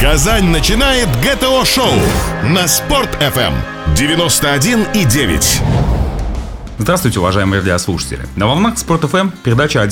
Казань начинает ГТО-шоу на Спорт-ФМ 91,9. Здравствуйте, уважаемые радиослушатели. На волнах Спорт ФМ передача о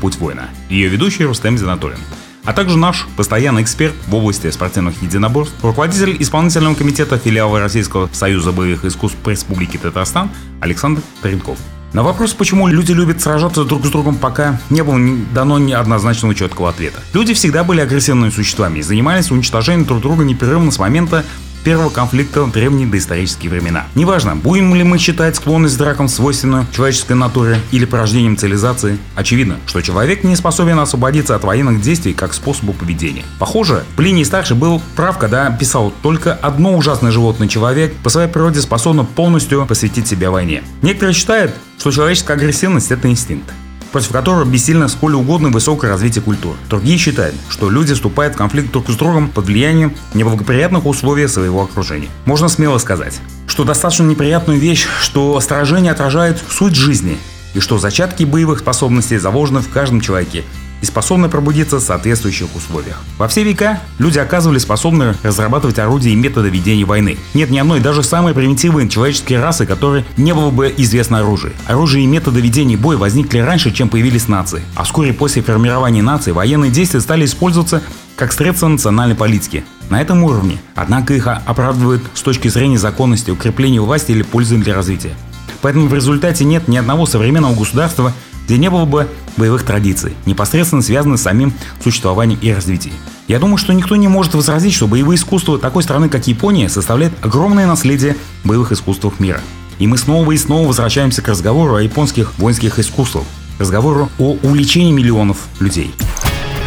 «Путь воина». Ее ведущий Рустем Зинатуллин. А также наш постоянный эксперт в области спортивных единоборств, руководитель исполнительного комитета филиала Российского союза боевых искусств Республики Татарстан Александр Тренков. На вопрос, почему люди любят сражаться друг с другом, пока не было дано ни однозначного четкого ответа. Люди всегда были агрессивными существами и занимались уничтожением друг друга непрерывно с момента первого конфликта в древние доисторические времена. Неважно, будем ли мы считать склонность к дракам свойственную человеческой натуре или порождением цивилизации, очевидно, что человек не способен освободиться от военных действий как способу поведения. Похоже, Плиний Старший был прав, когда писал, только одно ужасное животное человек по своей природе способно полностью посвятить себя войне. Некоторые считают, что человеческая агрессивность – это инстинкт против которого бессильно сколь угодно высокое развитие культур. Другие считают, что люди вступают в конфликт друг с другом под влиянием неблагоприятных условий своего окружения. Можно смело сказать, что достаточно неприятную вещь, что сражение отражает суть жизни, и что зачатки боевых способностей заложены в каждом человеке, и способны пробудиться в соответствующих условиях. Во все века люди оказывались способны разрабатывать орудия и методы ведения войны. Нет ни одной, даже самой примитивной человеческой расы, которой не было бы известно оружие. Оружие и методы ведения боя возникли раньше, чем появились нации. А вскоре после формирования нации военные действия стали использоваться как средство национальной политики. На этом уровне, однако их оправдывают с точки зрения законности, укрепления власти или пользы для развития. Поэтому в результате нет ни одного современного государства, где не было бы боевых традиций, непосредственно связанных с самим существованием и развитием. Я думаю, что никто не может возразить, что боевые искусства такой страны, как Япония, составляют огромное наследие боевых искусствах мира. И мы снова и снова возвращаемся к разговору о японских воинских искусствах, разговору о увлечении миллионов людей.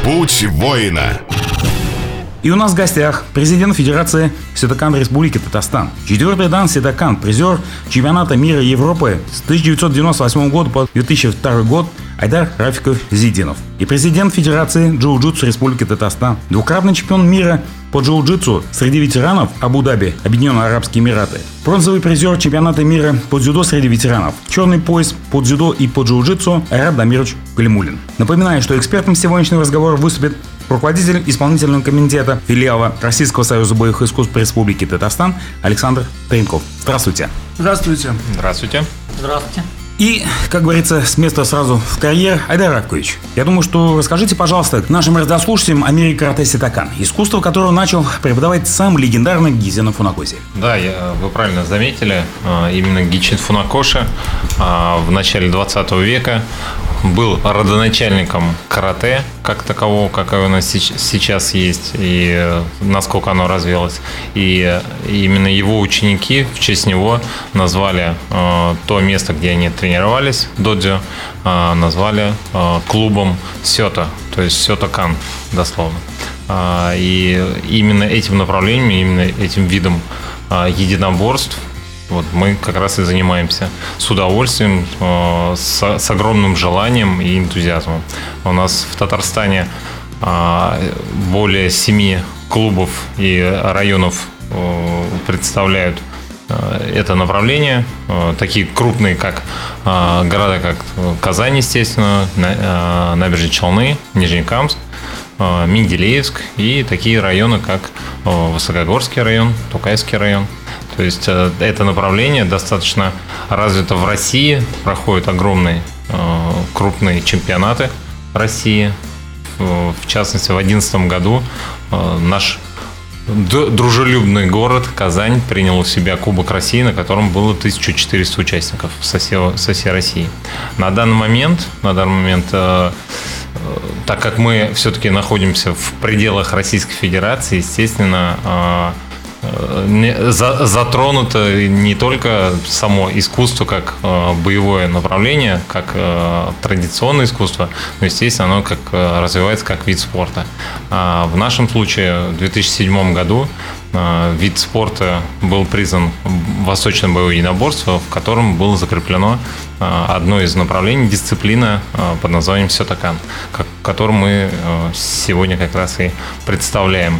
Путь воина. И у нас в гостях президент Федерации Ситакан Республики Татарстан. Четвертый дан Ситакан, призер чемпионата мира Европы с 1998 года по 2002 год Айдар Рафиков Зидинов. И президент Федерации джиу-джитсу Республики Татарстан. Двукратный чемпион мира по джиу-джитсу среди ветеранов Абу-Даби, Объединенные Арабские Эмираты. Бронзовый призер чемпионата мира по дзюдо среди ветеранов. Черный пояс по дзюдо и по джиу-джитсу Айрат Дамирович Галимулин. Напоминаю, что экспертом сегодняшнего разговора выступит руководитель исполнительного комитета филиала Российского союза боевых искусств Республики Татарстан Александр Тренков. Здравствуйте. Здравствуйте. Здравствуйте. Здравствуйте. И, как говорится, с места сразу в карьер, Айдар Равкович. Я думаю, что расскажите, пожалуйста, нашим радиослушателям о мире карате Ситакан, искусство которого начал преподавать сам легендарный Гизина Фунакоси. Да, я, вы правильно заметили, а, именно Гичин Фунакоши а, в начале 20 века был родоначальником карате, как такового, какое у нас сейчас есть, и э, насколько оно развилось. И именно его ученики в честь него назвали э, то место, где они тренировались, додзё, э, назвали э, клубом Сёта, то есть Сётакан, дословно. Э, и именно этим направлением, именно этим видом э, единоборств – вот мы как раз и занимаемся с удовольствием, э, с, с огромным желанием и энтузиазмом. У нас в Татарстане э, более семи клубов и районов э, представляют это направление. Такие крупные, как города, как Казань, естественно, Набережные Челны, Нижнекамск, Менделеевск и такие районы, как Высокогорский район, Тукайский район. То есть э, это направление достаточно развито в России, проходят огромные э, крупные чемпионаты России. В частности, в 2011 году э, наш дружелюбный город Казань принял у себя Кубок России, на котором было 1400 участников со всей России. На данный момент, на данный момент так как мы все-таки находимся в пределах Российской Федерации, естественно, затронуто не только само искусство как э, боевое направление, как э, традиционное искусство, но, естественно, оно как э, развивается как вид спорта. А в нашем случае в 2007 году вид спорта был признан восточным боевое единоборство, в котором было закреплено одно из направлений, дисциплина под названием Сётакан, которую мы сегодня как раз и представляем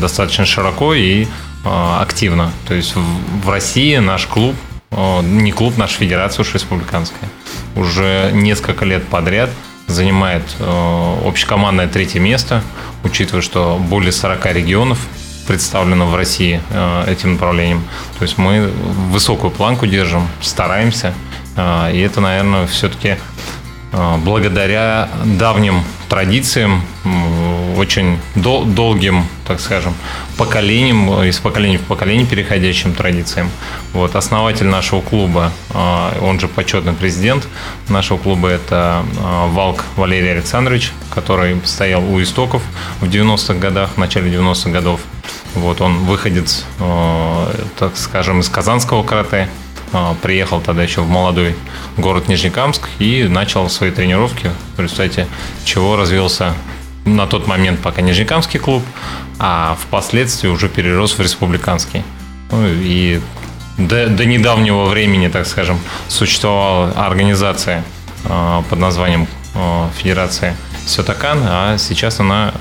достаточно широко и Э, активно. То есть в России наш клуб, э, не клуб, наша федерация уж республиканская, уже несколько лет подряд занимает э, общекомандное третье место учитывая, что более 40 регионов представлено в России э, этим направлением. То есть мы высокую планку держим, стараемся. Э, и это, наверное, все-таки э, благодаря давним традициям, очень дол- долгим, так скажем, поколениям, из поколения в поколение переходящим традициям. Вот, основатель нашего клуба, он же почетный президент нашего клуба, это Валк Валерий Александрович, который стоял у истоков в 90-х годах, в начале 90-х годов. Вот он выходец, э, так скажем, из казанского карате. Э, приехал тогда еще в молодой город Нижнекамск и начал свои тренировки, в чего развился на тот момент пока Нижнекамский клуб, а впоследствии уже перерос в республиканский. Ну, и до, до недавнего времени, так скажем, существовала организация э, под названием Федерация Сётакан, а сейчас она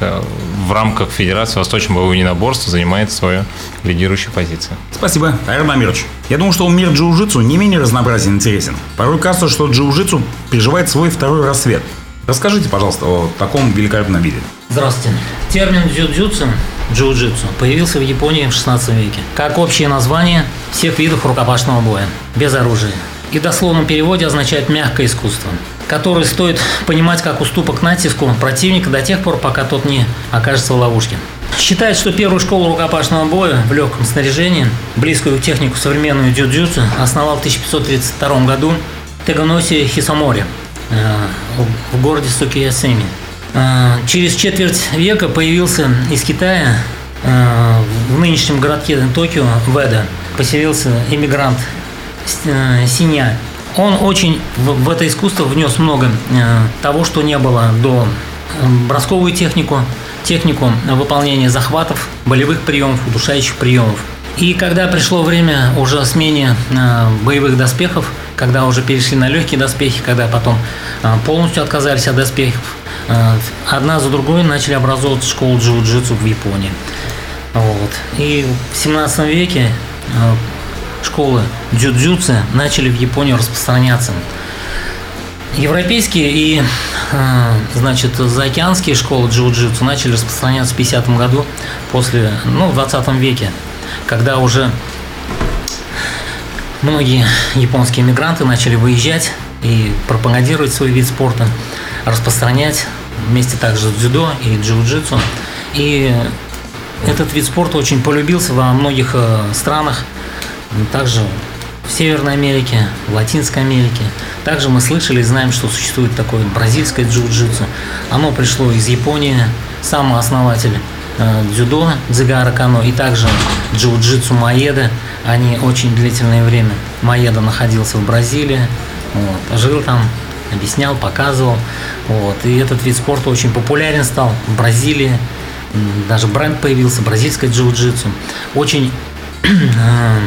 э, в рамках Федерации Восточного боевого единоборства занимает свою лидирующую позицию. Спасибо, Айрон Амирович. Я думаю, что мир джиу-джитсу не менее разнообразен и интересен. Порой кажется, что джиу-джитсу переживает свой второй рассвет. Расскажите, пожалуйста, о таком великолепном виде. Здравствуйте. Термин джиу-джитсу, джиу-джитсу, появился в Японии в 16 веке, как общее название всех видов рукопашного боя, без оружия. И в дословном переводе означает «мягкое искусство» который стоит понимать как уступок натиску противника до тех пор, пока тот не окажется в ловушке. Считается, что первую школу рукопашного боя в легком снаряжении, близкую технику современную дзюдзюцу, основал в 1532 году Теганоси Хисамори в городе Сукиясеми. Э, через четверть века появился из Китая э, в нынешнем городке Токио, Веда, поселился иммигрант Синя он очень в, это искусство внес много э, того, что не было до э, бросковую технику, технику выполнения захватов, болевых приемов, удушающих приемов. И когда пришло время уже смене э, боевых доспехов, когда уже перешли на легкие доспехи, когда потом э, полностью отказались от доспехов, э, одна за другой начали образовываться школы джиу-джитсу в Японии. Вот. И в 17 веке школы дзюдзюцы начали в Японию распространяться. Европейские и, значит, заокеанские школы джиу-джитсу начали распространяться в 50 году, после, ну, в 20 веке, когда уже многие японские мигранты начали выезжать и пропагандировать свой вид спорта, распространять вместе также дзюдо и джиу-джитсу. И этот вид спорта очень полюбился во многих э, странах, также в Северной Америке, в Латинской Америке. Также мы слышали и знаем, что существует такое бразильское джиу-джитсу. Оно пришло из Японии, сам основатель дзюдо Дзигара Кано и также джиу-джитсу Маеда. Они очень длительное время. Маеда находился в Бразилии, вот, жил там, объяснял, показывал. Вот. И этот вид спорта очень популярен стал в Бразилии. Даже бренд появился, бразильское джиу-джитсу. Очень э,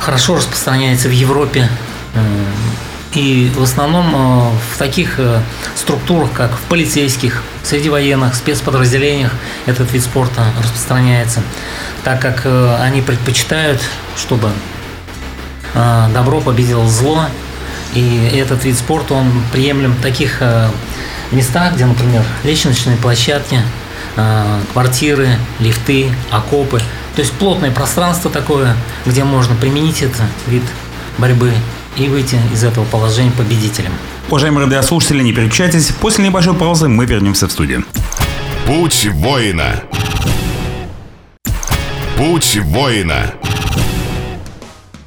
хорошо распространяется в Европе. Э, и в основном э, в таких э, структурах, как в полицейских, среди военных, спецподразделениях этот вид спорта распространяется, так как они предпочитают, чтобы добро победило зло, и этот вид спорта, он приемлем в таких местах, где, например, лестничные площадки, квартиры, лифты, окопы – то есть плотное пространство такое, где можно применить этот вид борьбы и выйти из этого положения победителем. Уважаемые радиослушатели, не переключайтесь. После небольшой паузы мы вернемся в студию. Путь воина. Путь воина.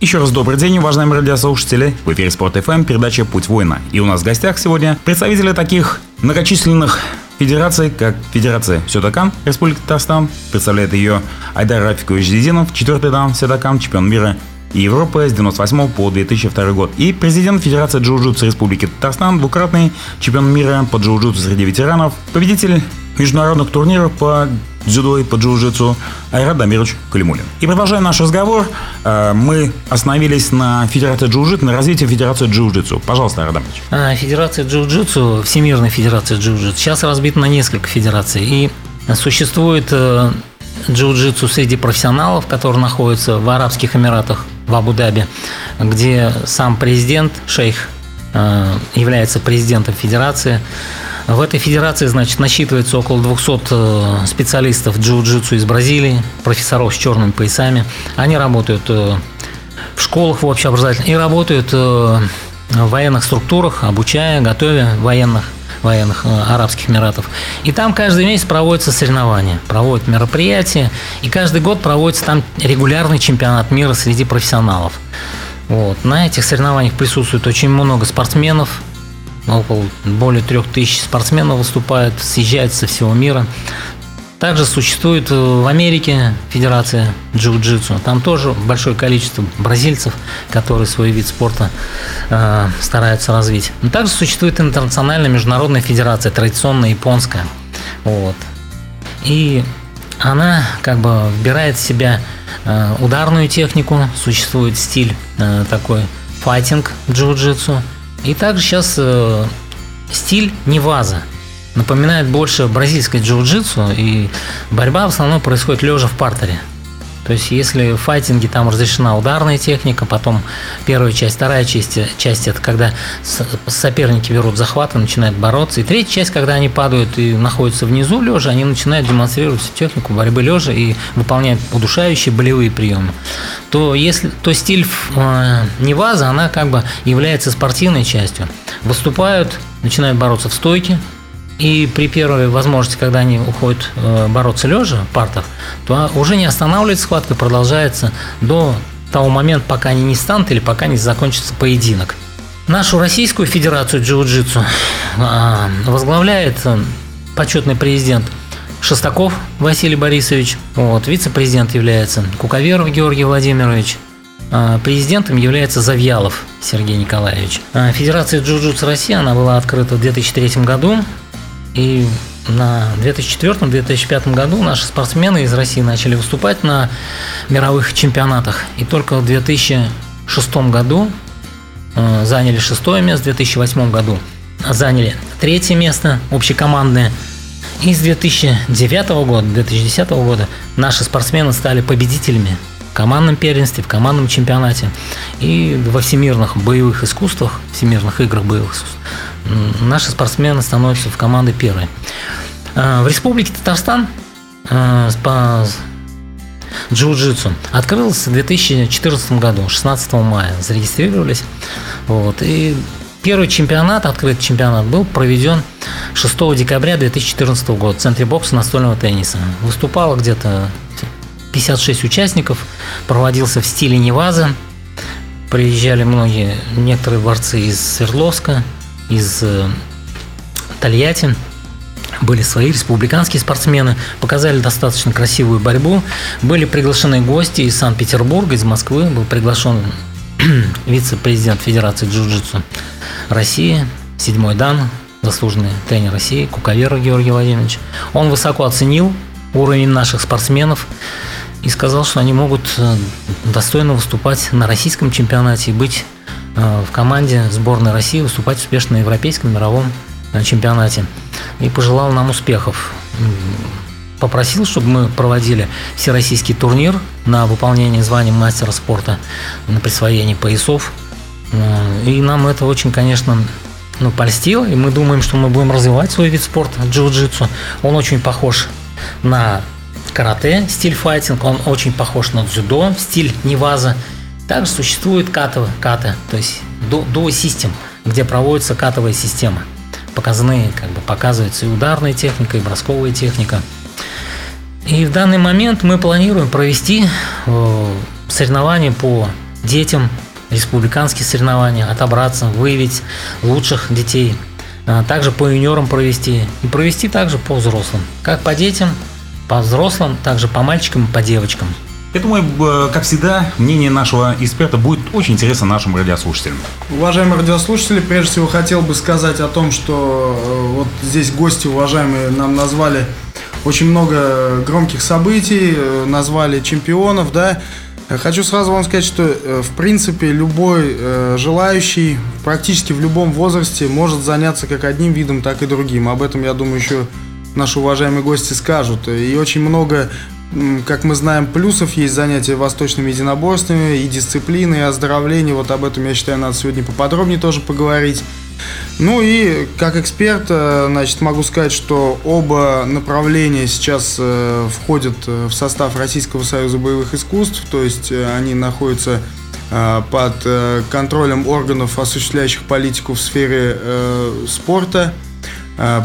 Еще раз добрый день, уважаемые радиослушатели. В эфире Спорт ФМ, передача «Путь воина». И у нас в гостях сегодня представители таких многочисленных Федерации, как Федерация Сёдакан Республики Татарстан, представляет ее Айдар Рафикович Зизинов, четвертый дан Сёдакан, чемпион мира Европы с 98 по 2002 год. И президент Федерации джиу-джитсу Республики Татарстан, двукратный чемпион мира по джиу-джитсу среди ветеранов, победитель международных турниров по дзюдо и по джиу-джитсу Айрат Дамирович Калимулин. И продолжая наш разговор, э, мы остановились на Федерации джиу-джитсу, на развитии Федерации джиу-джитсу. Пожалуйста, Айрат Дамирович. А, Федерация джиу-джитсу, Всемирная Федерация джиу-джитсу, сейчас разбита на несколько федераций. И существует э, джиу-джитсу среди профессионалов, которые находятся в Арабских Эмиратах, в Абу-Даби, где сам президент, шейх, э, является президентом федерации. В этой федерации, значит, насчитывается около 200 э, специалистов джиу-джитсу из Бразилии, профессоров с черными поясами. Они работают э, в школах в общеобразовательных и работают в военных структурах, обучая, готовя военных военных Арабских Эмиратов. И там каждый месяц проводятся соревнования, проводят мероприятия, и каждый год проводится там регулярный чемпионат мира среди профессионалов. Вот. На этих соревнованиях присутствует очень много спортсменов, около более трех тысяч спортсменов выступают, съезжают со всего мира. Также существует в Америке Федерация джиу-джитсу. Там тоже большое количество бразильцев, которые свой вид спорта э, стараются развить. Но также существует интернациональная международная федерация, традиционная японская. Вот. И она как бы вбирает в себя э, ударную технику, существует стиль э, такой файтинг джиу-джитсу, и также сейчас э, стиль Неваза напоминает больше бразильской джиу-джитсу, и борьба в основном происходит лежа в партере. То есть, если в файтинге там разрешена ударная техника, потом первая часть, вторая часть, часть это когда соперники берут захваты, начинают бороться. И третья часть, когда они падают и находятся внизу лежа, они начинают демонстрировать всю технику борьбы лежа и выполняют удушающие болевые приемы. То, если, то стиль э, Неваза, она как бы является спортивной частью. Выступают, начинают бороться в стойке, и при первой возможности, когда они уходят э, бороться лежа, партер, то уже не останавливается схватка, продолжается до того момента, пока они не станут или пока не закончится поединок. Нашу Российскую Федерацию джиу-джитсу а, возглавляет э, почетный президент Шестаков Василий Борисович, вот, вице-президент является Куковеров Георгий Владимирович, а, президентом является Завьялов Сергей Николаевич. А, Федерация джиу-джитсу России она была открыта в 2003 году. И на 2004-2005 году наши спортсмены из России начали выступать на мировых чемпионатах. И только в 2006 году э, заняли шестое место, в 2008 году заняли третье место общекомандное. И с 2009 года, 2010 года наши спортсмены стали победителями в командном первенстве, в командном чемпионате и во всемирных боевых искусствах, всемирных играх боевых искусств наши спортсмены становятся в команды первой. А, в Республике Татарстан а, по джиу-джитсу открылся в 2014 году, 16 мая зарегистрировались. Вот, и первый чемпионат, открытый чемпионат, был проведен 6 декабря 2014 года в Центре бокса настольного тенниса. Выступало где-то 56 участников, проводился в стиле Неваза. Приезжали многие, некоторые борцы из Свердловска, из э, Тольятти. Были свои республиканские спортсмены, показали достаточно красивую борьбу. Были приглашены гости из Санкт-Петербурга, из Москвы. Был приглашен вице-президент Федерации джиу-джитсу России, седьмой дан, заслуженный тренер России, Куковера Георгий Владимирович. Он высоко оценил уровень наших спортсменов и сказал, что они могут э, достойно выступать на российском чемпионате и быть в команде сборной России выступать успешно на европейском мировом э, чемпионате. И пожелал нам успехов. Попросил, чтобы мы проводили всероссийский турнир на выполнение звания мастера спорта, на присвоение поясов. Э, и нам это очень, конечно, ну, польстило, и мы думаем, что мы будем развивать свой вид спорта, джиу-джитсу. Он очень похож на карате, стиль файтинг, он очень похож на дзюдо, стиль неваза – также существует катовые, каты, то есть дуо систем, где проводится катовая система. Показные, как бы показывается и ударная техника, и бросковая техника. И в данный момент мы планируем провести э, соревнования по детям, республиканские соревнования, отобраться, выявить лучших детей, а также по юниорам провести и провести также по взрослым. Как по детям, по взрослым, также по мальчикам и по девочкам. Я думаю, э, как всегда, мнение нашего эксперта будет очень интересно нашим радиослушателям. Уважаемые радиослушатели, прежде всего хотел бы сказать о том, что э, вот здесь гости уважаемые нам назвали очень много громких событий, э, назвали чемпионов, да. Хочу сразу вам сказать, что в принципе любой желающий практически в любом возрасте может заняться как одним видом, так и другим. Об этом, я думаю, еще наши уважаемые гости скажут. И очень много как мы знаем, плюсов есть занятия восточными единоборствами, и дисциплины, и оздоровление. Вот об этом, я считаю, надо сегодня поподробнее тоже поговорить. Ну и как эксперт, э, значит, могу сказать, что оба направления сейчас э, входят э, в состав Российского союза боевых искусств, то есть они находятся под контролем органов, осуществляющих политику в сфере спорта.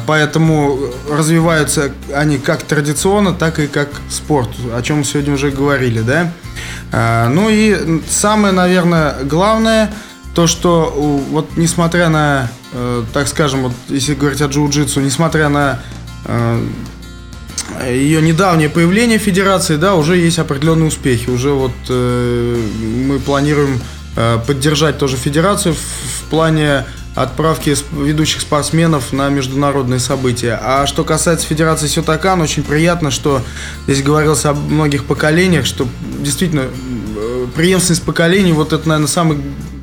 Поэтому развиваются они как традиционно, так и как спорт, о чем мы сегодня уже говорили, да. Ну и самое, наверное, главное – то, что вот несмотря на, э, так скажем, вот если говорить о джиу-джитсу, несмотря на э, ее недавнее появление в Федерации, да, уже есть определенные успехи. Уже вот э, мы планируем поддержать тоже Федерацию в плане отправки ведущих спортсменов на международные события. А что касается Федерации Сютакан, очень приятно, что здесь говорилось о многих поколениях, что действительно э, преемственность поколений, вот это, наверное, самый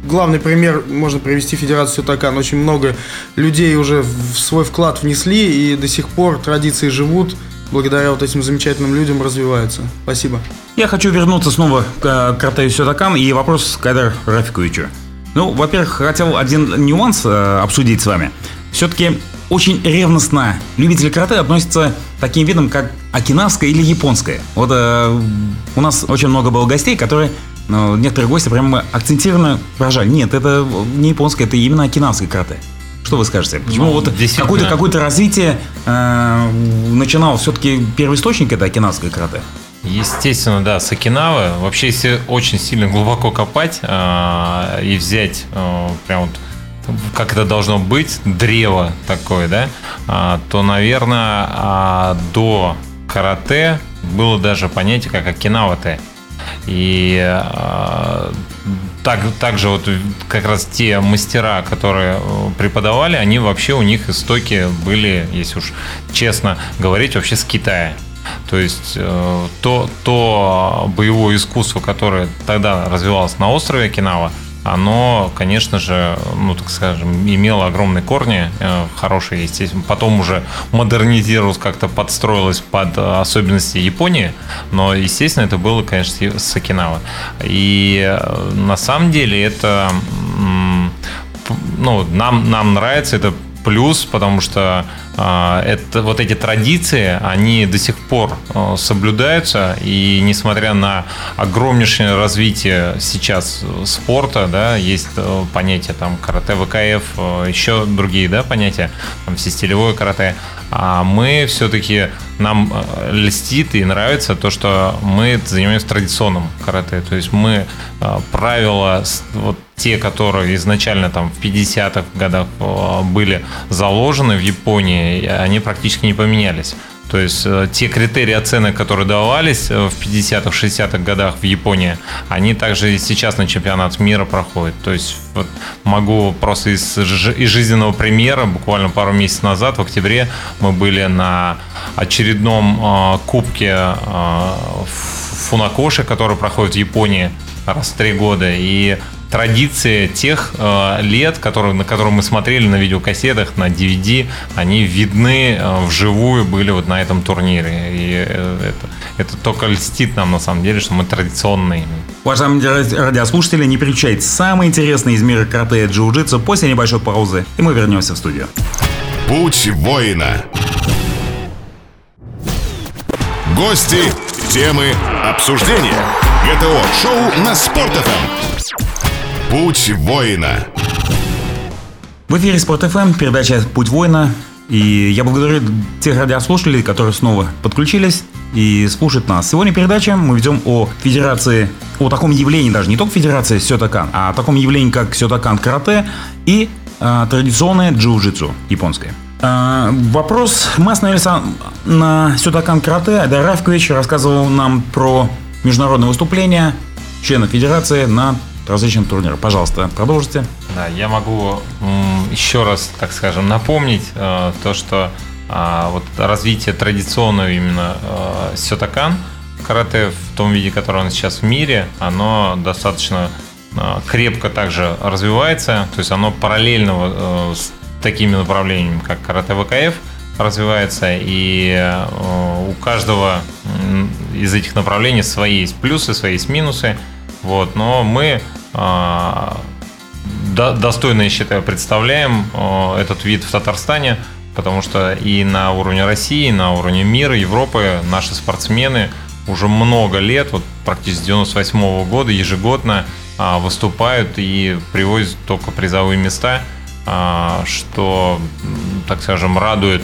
главный пример можно привести Федерацию Токан. Очень много людей уже в свой вклад внесли, и до сих пор традиции живут. Благодаря вот этим замечательным людям развиваются. Спасибо. Я хочу вернуться снова к Картею Сютакан и вопрос к Айдар Рафиковичу. Ну, во-первых, хотел один нюанс э, обсудить с вами. Все-таки очень ревностно любители карате относятся к таким видам, как окинавское или японское. Вот э, у нас очень много было гостей, которые но некоторые гости прямо акцентированно выражали, нет, это не японское, это именно окинавское карате. Что вы скажете? Почему ну, вот какое-то какое развитие э, начинал все-таки первый источник это окинавское карате? Естественно, да, с Окинавы. Вообще, если очень сильно глубоко копать э, и взять э, прям вот как это должно быть, древо такое, да, э, то, наверное, э, до карате было даже понятие как Окинава-те. И э, так, также вот как раз те мастера, которые э, преподавали, они вообще у них истоки были, если уж честно говорить, вообще с Китая. То есть э, то, то боевое искусство, которое тогда развивалось на острове Окинава, оно, конечно же, ну, так скажем, имело огромные корни, э, хорошие, естественно. Потом уже модернизировалось, как-то подстроилось под особенности Японии, но, естественно, это было, конечно, с Окинава. И э, на самом деле это ну, нам, нам нравится, это плюс, потому что э, это, вот эти традиции, они до сих пор э, соблюдаются, и несмотря на огромнейшее развитие сейчас спорта, да, есть э, понятие там карате ВКФ, э, еще другие, да, понятия, там всестилевое карате, а мы все-таки нам э, льстит и нравится то, что мы занимаемся традиционным карате. То есть мы э, правила, вот те, которые изначально там в 50-х годах э, были заложены в Японии, они практически не поменялись. То есть те критерии оценок, которые давались в 50-х, 60-х годах в Японии, они также и сейчас на чемпионат мира проходят. То есть вот могу просто из, из жизненного примера, буквально пару месяцев назад, в октябре, мы были на очередном э, кубке э, Фунакоши, который проходит в Японии раз в три года. И традиции тех э, лет, которые, на которые мы смотрели на видеокассетах, на DVD, они видны э, вживую были вот на этом турнире. И э, это, это только льстит нам на самом деле, что мы традиционные. Уважаемые радиослушатели, не переключайте самое интересное из мира карате и джиу-джитсу после небольшой паузы, и мы вернемся в студию. Путь воина. Гости, темы, обсуждения. ГТО-шоу на Спорт.ФМ. Путь воина. В эфире Спорт ФМ, передача Путь воина. И я благодарю тех радиослушателей, которые снова подключились и слушают нас. Сегодня передача мы ведем о федерации, о таком явлении даже, не только федерации Сётакан, а о таком явлении, как Сётакан карате и а, традиционное джиу-джитсу японское. А, вопрос. Мы остановились на Сётакан карате. Айдар Равкович рассказывал нам про международное выступление члена федерации на различных турнирах. Пожалуйста, продолжите. Да, я могу еще раз, так скажем, напомнить э, то, что э, вот развитие традиционного именно э, сётакан карате в том виде, который он сейчас в мире, оно достаточно э, крепко также развивается, то есть оно параллельно такими направлениями, как карате ВКФ развивается, и э, у каждого из этих направлений свои есть плюсы, свои есть минусы. Вот, но мы а, достойно, я считаю, представляем этот вид в Татарстане, потому что и на уровне России, и на уровне мира, Европы наши спортсмены уже много лет, вот практически с 98 года ежегодно выступают и привозят только призовые места, что, так скажем, радует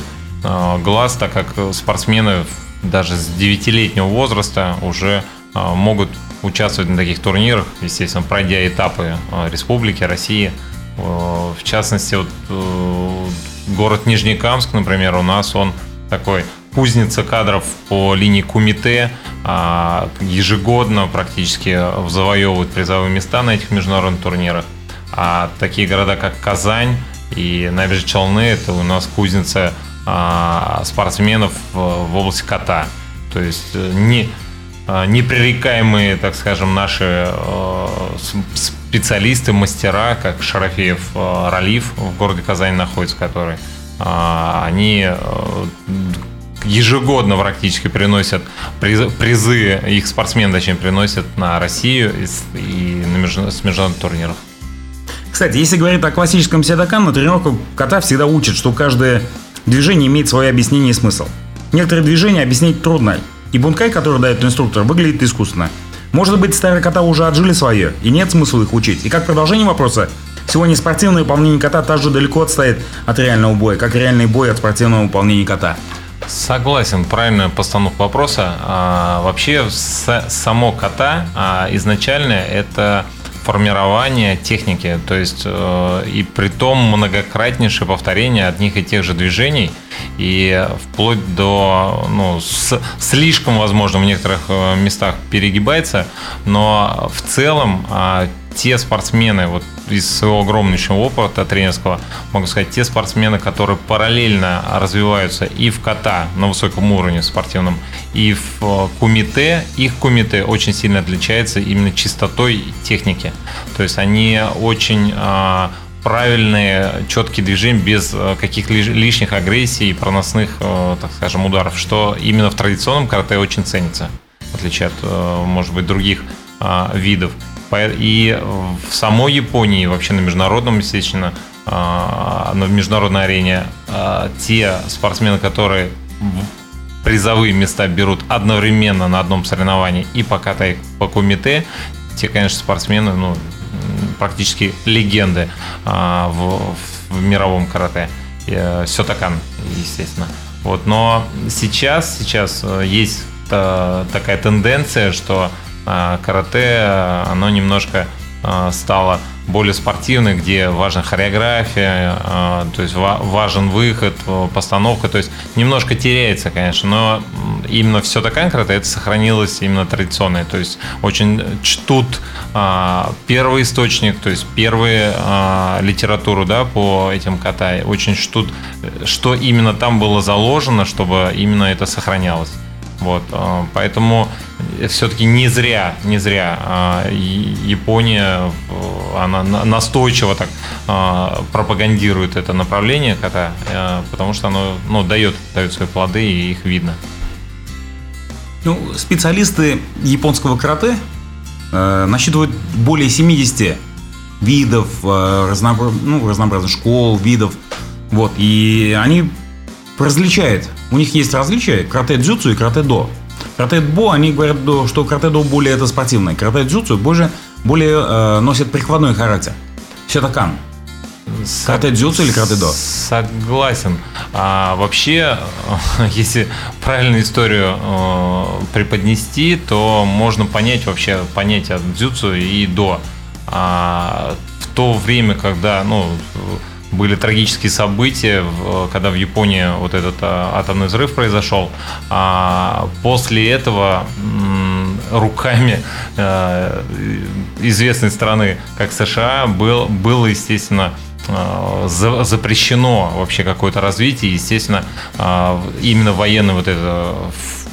глаз, так как спортсмены даже с 9-летнего возраста уже могут участвовать на таких турнирах, естественно, пройдя этапы республики, России. В частности, вот э, город Нижнекамск, например, у нас он такой кузница кадров по линии Кумите, а, ежегодно практически завоевывают призовые места на этих международных турнирах. А такие города, как Казань и Набережные Челны, это у нас кузница а, спортсменов в области ката. То есть не, Э, непререкаемые, так скажем, наши э, специалисты, мастера, как Шарафеев э, Ралиф в городе Казань находится, который они ежегодно практически приносят призы, их спортсмены, точнее, приносят на Россию и, на с международных турниров. Кстати, если говорить о классическом седокан, на тренировках кота всегда учат, что каждое движение имеет свое объяснение и смысл. Некоторые движения объяснить трудно, и бункай, который дает инструктор, выглядит искусственно. Может быть, старые кота уже отжили свое, и нет смысла их учить. И как продолжение вопроса, сегодня спортивное выполнение кота также далеко отстоит от реального боя, как реальный бой от спортивного выполнения кота. Согласен, правильная постановка вопроса. А, вообще, с, само кота а, изначально это формирование техники, то есть э, и при том многократнейшее повторение одних и тех же движений и вплоть до ну, с, слишком, возможно, в некоторых э, местах перегибается, но в целом э, те спортсмены, вот из своего огромнейшего опыта тренерского, могу сказать, те спортсмены, которые параллельно развиваются и в ката на высоком уровне спортивном, и в э, кумите, их кумите очень сильно отличается именно чистотой техники. То есть они очень э, правильные, четкие движения без э, каких лишних агрессий и проносных, так скажем, ударов, что именно в традиционном карате очень ценится, в отличие от, может быть, других видов. И в самой Японии, вообще на международном, естественно, а, на международной арене, а, те спортсмены, которые призовые места берут одновременно на одном соревновании и по ката, и по кумите, те, конечно, спортсмены, ну, практически легенды а, в, в мировом карате. Э, Сётакан, естественно. Вот, но сейчас, сейчас э, есть такая тенденция, что карате, а, оно немножко а, стало более спортивной, где важна хореография, то есть важен выход, постановка, то есть немножко теряется, конечно, но именно все такая карате это сохранилось именно традиционное, то есть очень чтут первый источник, то есть первую литературу, да, по этим ката, очень чтут, что именно там было заложено, чтобы именно это сохранялось. Вот, поэтому все-таки не зря, не зря а, Япония, она настойчиво так а, пропагандирует это направление кота, а, потому что оно ну, дает, дает свои плоды и их видно. Ну, специалисты японского карате э, насчитывают более 70 видов, э, разнообра... ну, разнообразных школ, видов. Вот, и они различают. У них есть различия карате дзюцу и карате до. Карате-бо, они говорят, что карате-до более это спортивное. Карате-дзюцу более, более э, носит прикладной характер. Сетакан. Карате-дзюцу или карате-до? Согласен. А, вообще, если правильную историю э, преподнести, то можно понять вообще понятие дзюцу и до. А, в то время, когда, ну, были трагические события, когда в Японии вот этот а, атомный взрыв произошел. А после этого руками э, известной страны, как США, был, было, естественно, э, запрещено вообще какое-то развитие. Естественно, именно военное вот это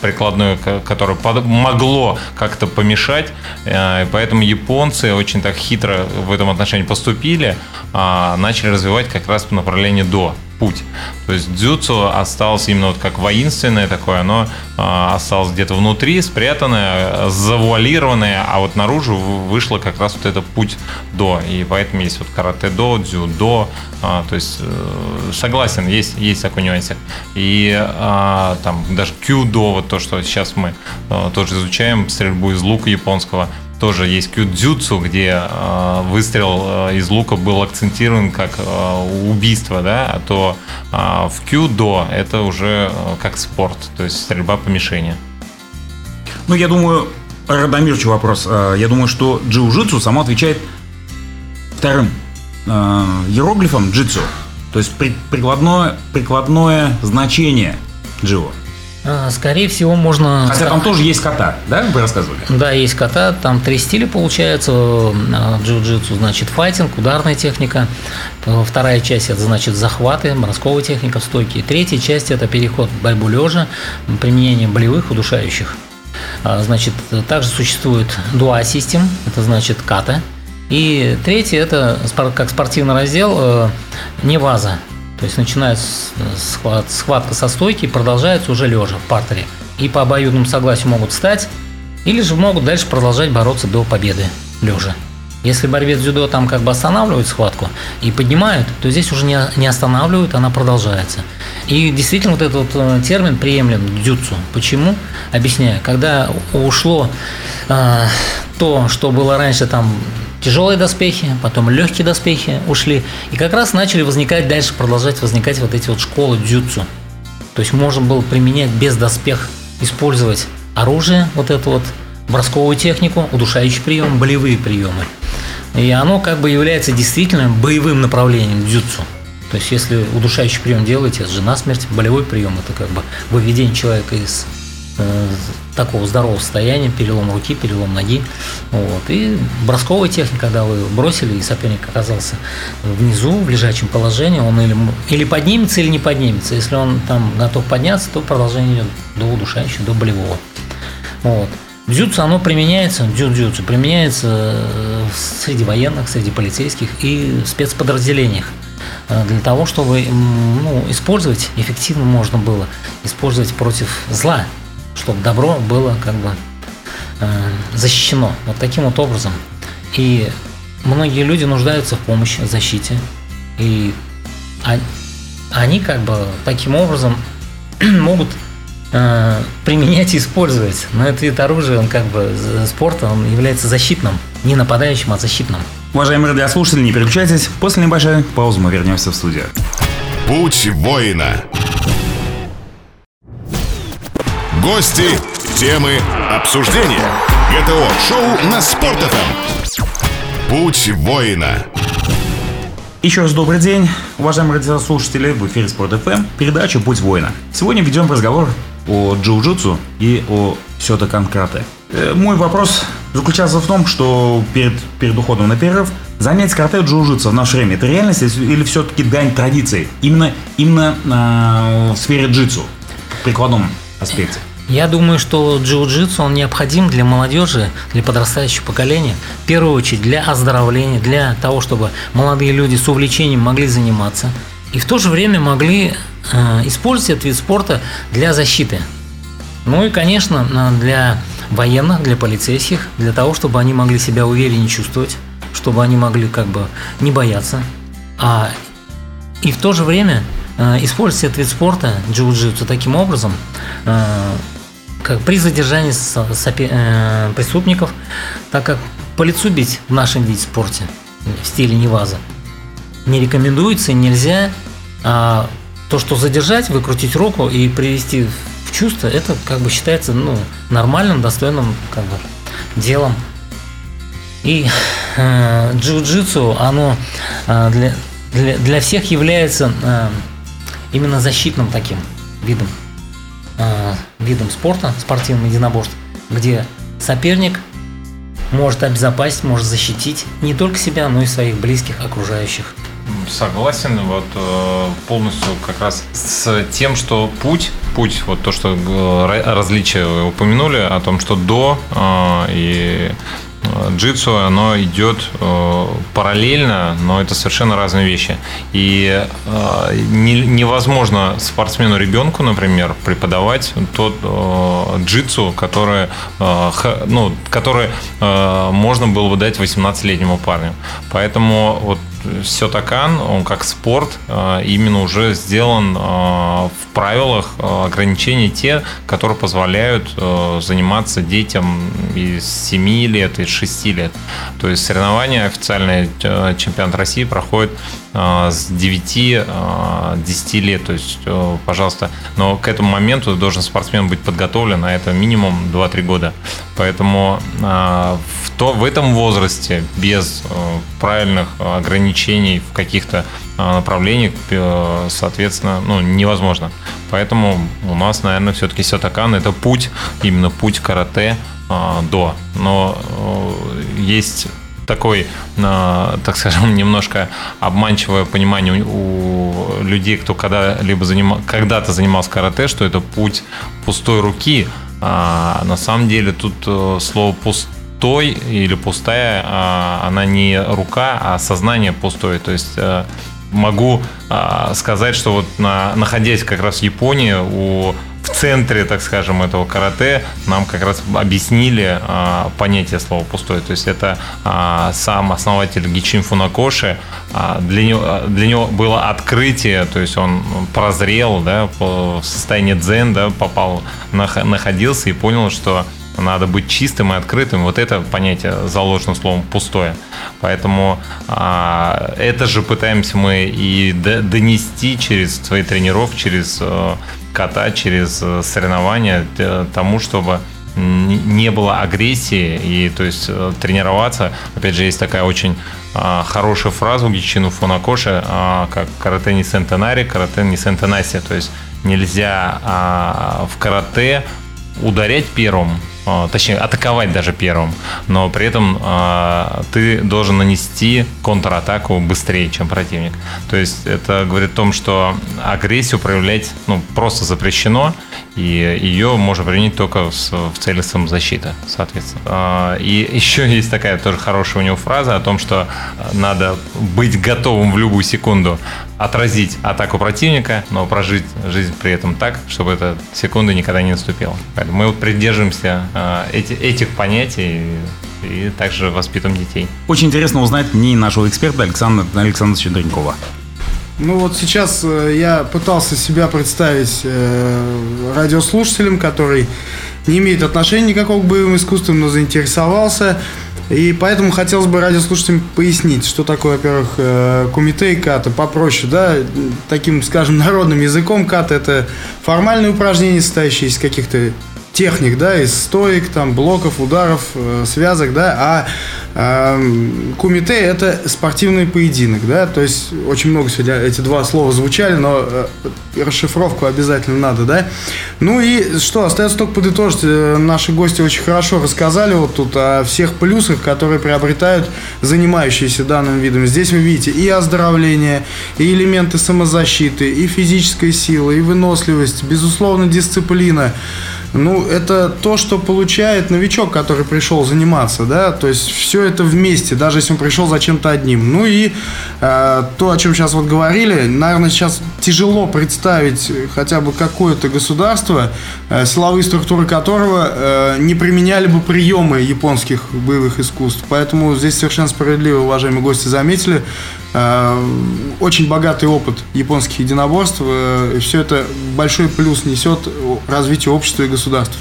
прикладное, которое могло как-то помешать. Э, поэтому японцы очень так хитро в этом отношении поступили, а, начали развивать как раз по направлению до. Путь. То есть дзюцу осталось именно вот как воинственное такое, оно э, осталось где-то внутри, спрятанное, завуалированное, а вот наружу вышло как раз вот этот путь до. И поэтому есть вот карате-до, дзюдо, э, то есть э, согласен, есть, есть такой нюансик. И э, там даже кюдо, вот то, что сейчас мы э, тоже изучаем, стрельбу из лука японского, тоже есть кюдзюцу, где э, выстрел э, из лука был акцентирован как э, убийство, да, а то э, в кюдо это уже э, как спорт, то есть стрельба по мишени. Ну, я думаю, Радомирчу вопрос. Э, я думаю, что джиу-джитсу само отвечает вторым э, иероглифом джитсу. То есть прикладное, прикладное значение джиу. А, скорее всего, можно... Хотя там тоже есть кота, да, вы рассказывали? Да, есть кота, там три стиля получается. А, джиу-джитсу, значит, файтинг, ударная техника. Вторая часть – это, значит, захваты, бросковая техника в стойке. Третья часть – это переход в борьбу лежа, применение болевых, удушающих. Значит, также существует дуа-систем, это значит ката. И третье – это как спортивный раздел, э, не ваза, то есть начинается схват, схватка со стойки продолжается уже лежа в партере. И по обоюдному согласию могут встать, или же могут дальше продолжать бороться до победы лежа. Если борец дзюдо там как бы останавливает схватку и поднимают, то здесь уже не, не останавливают, она продолжается. И действительно вот этот вот термин приемлем дзюцу. Почему? Объясняю. Когда ушло э, то, что было раньше там тяжелые доспехи, потом легкие доспехи ушли. И как раз начали возникать дальше, продолжать возникать вот эти вот школы дзюцу. То есть можно было применять без доспех, использовать оружие, вот это вот, бросковую технику, удушающий прием, болевые приемы. И оно как бы является действительно боевым направлением дзюцу. То есть, если удушающий прием делаете, это же насмерть, болевой прием, это как бы выведение человека из такого здорового состояния, перелом руки, перелом ноги. Вот. И бросковая техника, когда вы бросили, и соперник оказался внизу, в лежачем положении, он или, или поднимется, или не поднимется. Если он там готов подняться, то продолжение идет до удушающего, до болевого. Вот. Дзюцу оно применяется, дзюцу применяется э, среди военных, среди полицейских и спецподразделениях э, для того, чтобы ну, использовать эффективно можно было использовать против зла, чтобы добро было как бы э, защищено. Вот таким вот образом. И многие люди нуждаются в помощи, в защите. И они как бы таким образом могут э, применять и использовать. Но этот вид оружия, он как бы спорта, он является защитным, не нападающим, а защитным. Уважаемые радиослушатели, не переключайтесь. После небольшой паузы мы вернемся в студию. Путь воина. Гости, темы, обсуждения. ГТО-шоу на Спорт.ФМ. Путь воина. Еще раз добрый день, уважаемые радиослушатели, в эфире Спорт ФМ, передача «Путь воина». Сегодня ведем разговор о джиу-джитсу и о сётокан карате. Э, мой вопрос заключался в том, что перед, перед уходом на перерыв занять карате джиу-джитсу в наше время это реальность или все-таки дань традиции? Именно, именно э, в сфере джитсу, в прикладном аспекте. Я думаю, что джиу-джитсу он необходим для молодежи, для подрастающего поколения. В первую очередь для оздоровления, для того, чтобы молодые люди с увлечением могли заниматься. И в то же время могли э, использовать этот вид спорта для защиты. Ну и, конечно, для военных, для полицейских, для того, чтобы они могли себя увереннее чувствовать, чтобы они могли как бы не бояться. А, и в то же время э, использовать этот вид спорта, джиу-джитсу, таким образом, э, как при задержании сопе, э, преступников, так как по лицу бить в нашем виде спорте в стиле Неваза не рекомендуется, нельзя. А то, что задержать, выкрутить руку и привести в чувство, это как бы считается ну, нормальным, достойным как бы, делом. И э, джиу-джитсу, оно э, для, для, для всех является э, именно защитным таким видом э, видом спорта, спортивным единоборств, где соперник может обезопасить, может защитить не только себя, но и своих близких, окружающих. Согласен, вот э, полностью как раз с тем, что путь, путь, вот то, что э, различия упомянули, о том, что до и джитсу, оно идет э, параллельно, но это совершенно разные вещи. И э, не, невозможно спортсмену ребенку, например, преподавать тот э, джитсу, который, ну, который можно было бы дать 18-летнему парню. Поэтому вот Сётакан, он как спорт именно уже сделан в правилах э, ограничений те, которые позволяют заниматься детям из 7 лет, из 6 лет. То есть соревнования официальный чемпионат России проходит с 9-10 лет. То есть, пожалуйста, но к этому моменту должен спортсмен быть подготовлен, а это минимум 2-3 года. Поэтому в, то, в этом возрасте без правильных ограничений в каких-то направлениях, соответственно, ну, невозможно. Поэтому у нас, наверное, все-таки Сётакан – это путь, именно путь карате до. Но есть такой, так скажем, немножко обманчивое понимание у людей, кто когда-либо занима, когда-то занимался карате, что это путь пустой руки. А на самом деле тут э, слово пустой или пустая, а, она не рука, а сознание пустое. То есть э, могу а, сказать, что вот на, находясь как раз в Японии, у в центре, так скажем, этого карате нам как раз объяснили а, понятие слова пустой. То есть это а, сам основатель Гичин Фунакоши, а, для, него, для него было открытие, то есть он прозрел, да, в состоянии дзен, да, попал, находился и понял, что надо быть чистым и открытым. Вот это понятие заложено словом пустое. Поэтому а, это же пытаемся мы и донести через свои тренировки, через а, кота, через э, соревнования тому, чтобы не было агрессии и то есть э, тренироваться. Опять же, есть такая очень а, хорошая фраза у Гичину Фунакоши, а, как карате не сентенари, карате не сентенаси. То есть нельзя а, в карате ударять первым, точнее, атаковать даже первым, но при этом э, ты должен нанести контратаку быстрее, чем противник. То есть это говорит о том, что агрессию проявлять ну, просто запрещено, и ее можно применить только в, в цели самозащиты, соответственно. Э, и еще есть такая тоже хорошая у него фраза о том, что надо быть готовым в любую секунду отразить атаку противника, но прожить жизнь при этом так, чтобы эта секунда никогда не наступила. Поэтому мы вот придерживаемся э, эти, этих понятий и также воспитываем детей. Очень интересно узнать мнение нашего эксперта Александра Александровича Дренкова. Ну вот сейчас э, я пытался себя представить э, радиослушателем, который не имеет отношения никакого к боевым искусствам, но заинтересовался. И поэтому хотелось бы радиослушателям пояснить, что такое, во-первых, э, кумите и ката, попроще, да, таким, скажем, народным языком ката – это формальные упражнения, состоящие из каких-то техник, да, из стоек, там, блоков, ударов, э, связок, да, а э, кумите – это спортивный поединок, да, то есть очень много сегодня эти два слова звучали, но э, расшифровку обязательно надо, да. Ну и что, остается только подытожить, э, наши гости очень хорошо рассказали вот тут о всех плюсах, которые приобретают занимающиеся данным видом. Здесь вы видите и оздоровление, и элементы самозащиты, и физическая сила, и выносливость, безусловно, дисциплина, ну, это то, что получает новичок, который пришел заниматься, да, то есть все это вместе, даже если он пришел за чем-то одним. Ну и э, то, о чем сейчас вот говорили, наверное, сейчас тяжело представить хотя бы какое-то государство, э, силовые структуры которого э, не применяли бы приемы японских боевых искусств. Поэтому здесь совершенно справедливо, уважаемые гости, заметили, очень богатый опыт японских единоборств. Э, и все это большой плюс несет развитию общества и государств.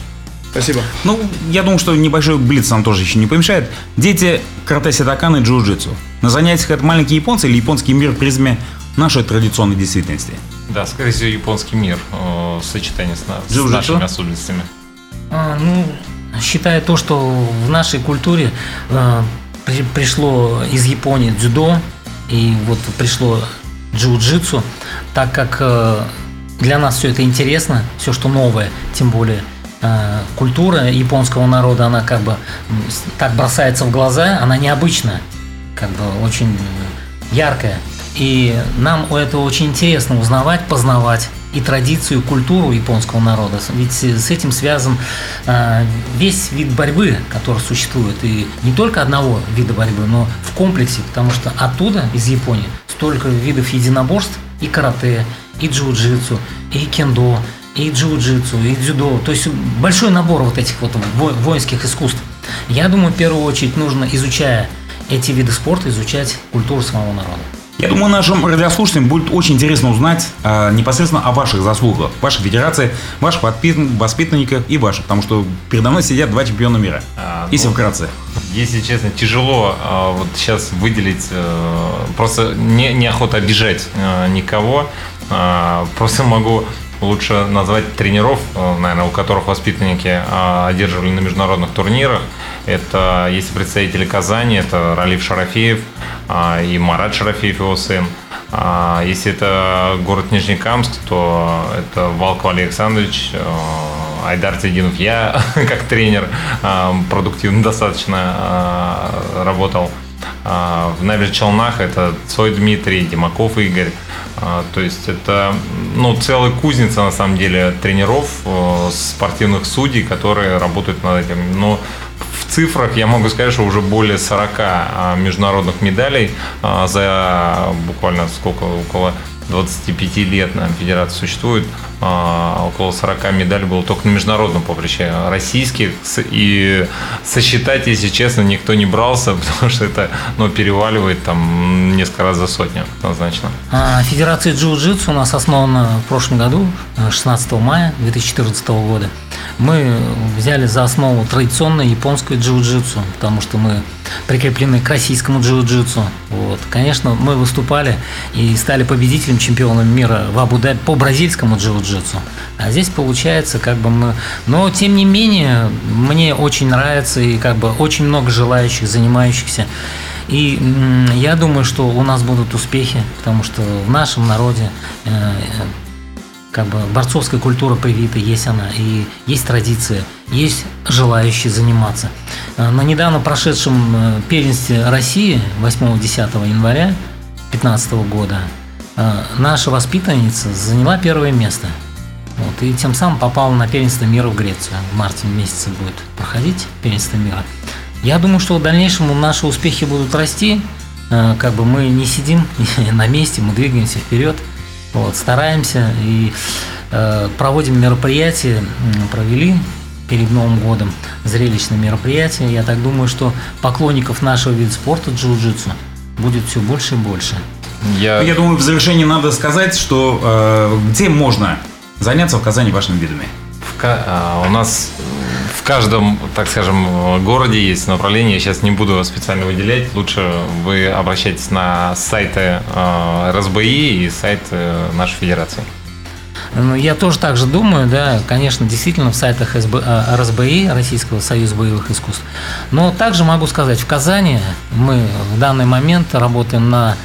Спасибо. Ну, я думаю, что небольшой блиц нам тоже еще не помешает. Дети карате ситакан и джиу-джитсу. На занятиях это маленькие японцы или японский мир в призме нашей традиционной действительности? Да, скорее всего, японский мир в сочетании с, с нашими особенностями. А, ну, считая то, что в нашей культуре э, при, пришло из Японии дзюдо, и вот пришло джиу-джитсу, так как э, для нас все это интересно, все, что новое, тем более э, культура японского народа, она как бы так бросается в глаза, она необычная, как бы очень яркая. И нам у этого очень интересно узнавать, познавать. И традицию, и культуру японского народа. Ведь с этим связан э, весь вид борьбы, который существует. И не только одного вида борьбы, но в комплексе, потому что оттуда, из Японии, столько видов единоборств и карате, и джиу-джитсу, и кендо, и джиу-джитсу, и дзюдо. То есть большой набор вот этих вот воинских искусств. Я думаю, в первую очередь нужно, изучая эти виды спорта, изучать культуру самого народа. Я думаю, нашим радиослушателям будет очень интересно узнать э, непосредственно о ваших заслугах, вашей федерации, ваших воспитанниках и ваших, потому что передо мной сидят два чемпиона мира. А, если ну, вкратце. Если честно, тяжело а, вот сейчас выделить, а, просто не, неохота обижать а, никого, а, просто могу лучше назвать тренеров, наверное, у которых воспитанники одерживали на международных турнирах. Это, если представители Казани, это Ралиф Шарафеев – а, и Марат Шарафеев, его сын. А, если это город Нижнекамск, то это Валков Александрович, а, Айдар Тединов. Я как тренер продуктивно достаточно работал. В Набережных Челнах это Цой Дмитрий, Димаков Игорь. То есть это ну, целая кузница, на самом деле, тренеров, спортивных судей, которые работают над этим. Но в цифрах я могу сказать, что уже более 40 а, международных медалей а, за буквально сколько, около 25 лет, наверное, федерация существует, а, около 40 медалей было только на международном поприще. Российских и сосчитать, если честно, никто не брался, потому что это ну, переваливает там несколько раз за сотню, однозначно. Федерация джиу-джитсу у нас основана в прошлом году, 16 мая 2014 года мы взяли за основу традиционное японское джиу-джитсу, потому что мы прикреплены к российскому джиу-джитсу. Вот. Конечно, мы выступали и стали победителем чемпионом мира в Абу-Даби по бразильскому джиу-джитсу. А здесь получается как бы мы... Но, тем не менее, мне очень нравится и как бы очень много желающих, занимающихся. И я думаю, что у нас будут успехи, потому что в нашем народе э, как бы борцовская культура привита, есть она, и есть традиция, есть желающие заниматься. Э, на недавно прошедшем э, первенстве России 8-10 января 2015 года э, наша воспитанница заняла первое место. Вот, и тем самым попала на первенство мира в Грецию. В марте месяце будет проходить первенство мира. Я думаю, что в дальнейшем наши успехи будут расти. Как бы мы не сидим на месте, мы двигаемся вперед. Вот, стараемся и э, проводим мероприятия, провели перед Новым годом зрелищные мероприятия. Я так думаю, что поклонников нашего вида спорта джиу-джитсу будет все больше и больше. Я, Я думаю, в завершении надо сказать, что э, где можно заняться в Казани вашими видами? В, э, у нас в каждом, так скажем, городе есть направление. Я сейчас не буду специально выделять. Лучше вы обращайтесь на сайты э, РСБИ и сайт э, нашей федерации. Ну, я тоже так же думаю, да, конечно, действительно в сайтах СБ, э, РСБИ, Российского союза боевых искусств. Но также могу сказать, в Казани мы в данный момент работаем на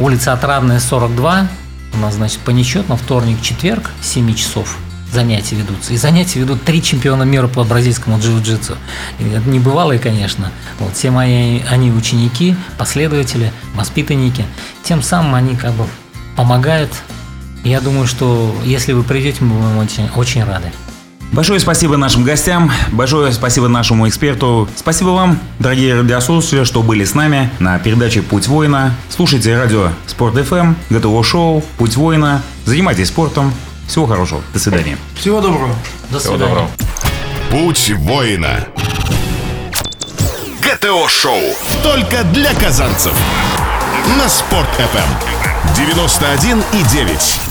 улице Отрадная, 42. У нас, значит, по нечетно вторник, четверг, 7 часов занятия ведутся. И занятия ведут три чемпиона мира по бразильскому джиу-джитсу. Это небывалые, конечно. Вот, все мои они ученики, последователи, воспитанники. Тем самым они как бы помогают. Я думаю, что если вы придете, мы будем очень, очень рады. Большое спасибо нашим гостям, большое спасибо нашему эксперту. Спасибо вам, дорогие радиослушатели, что были с нами на передаче «Путь воина». Слушайте радио Спорт FM, ГТО Шоу, «Путь воина». Занимайтесь спортом, всего хорошего. До свидания. Всего доброго. До свидания. Всего доброго. Путь воина. ГТО-шоу. Только для казанцев. На Спорт FM. 91 и 9.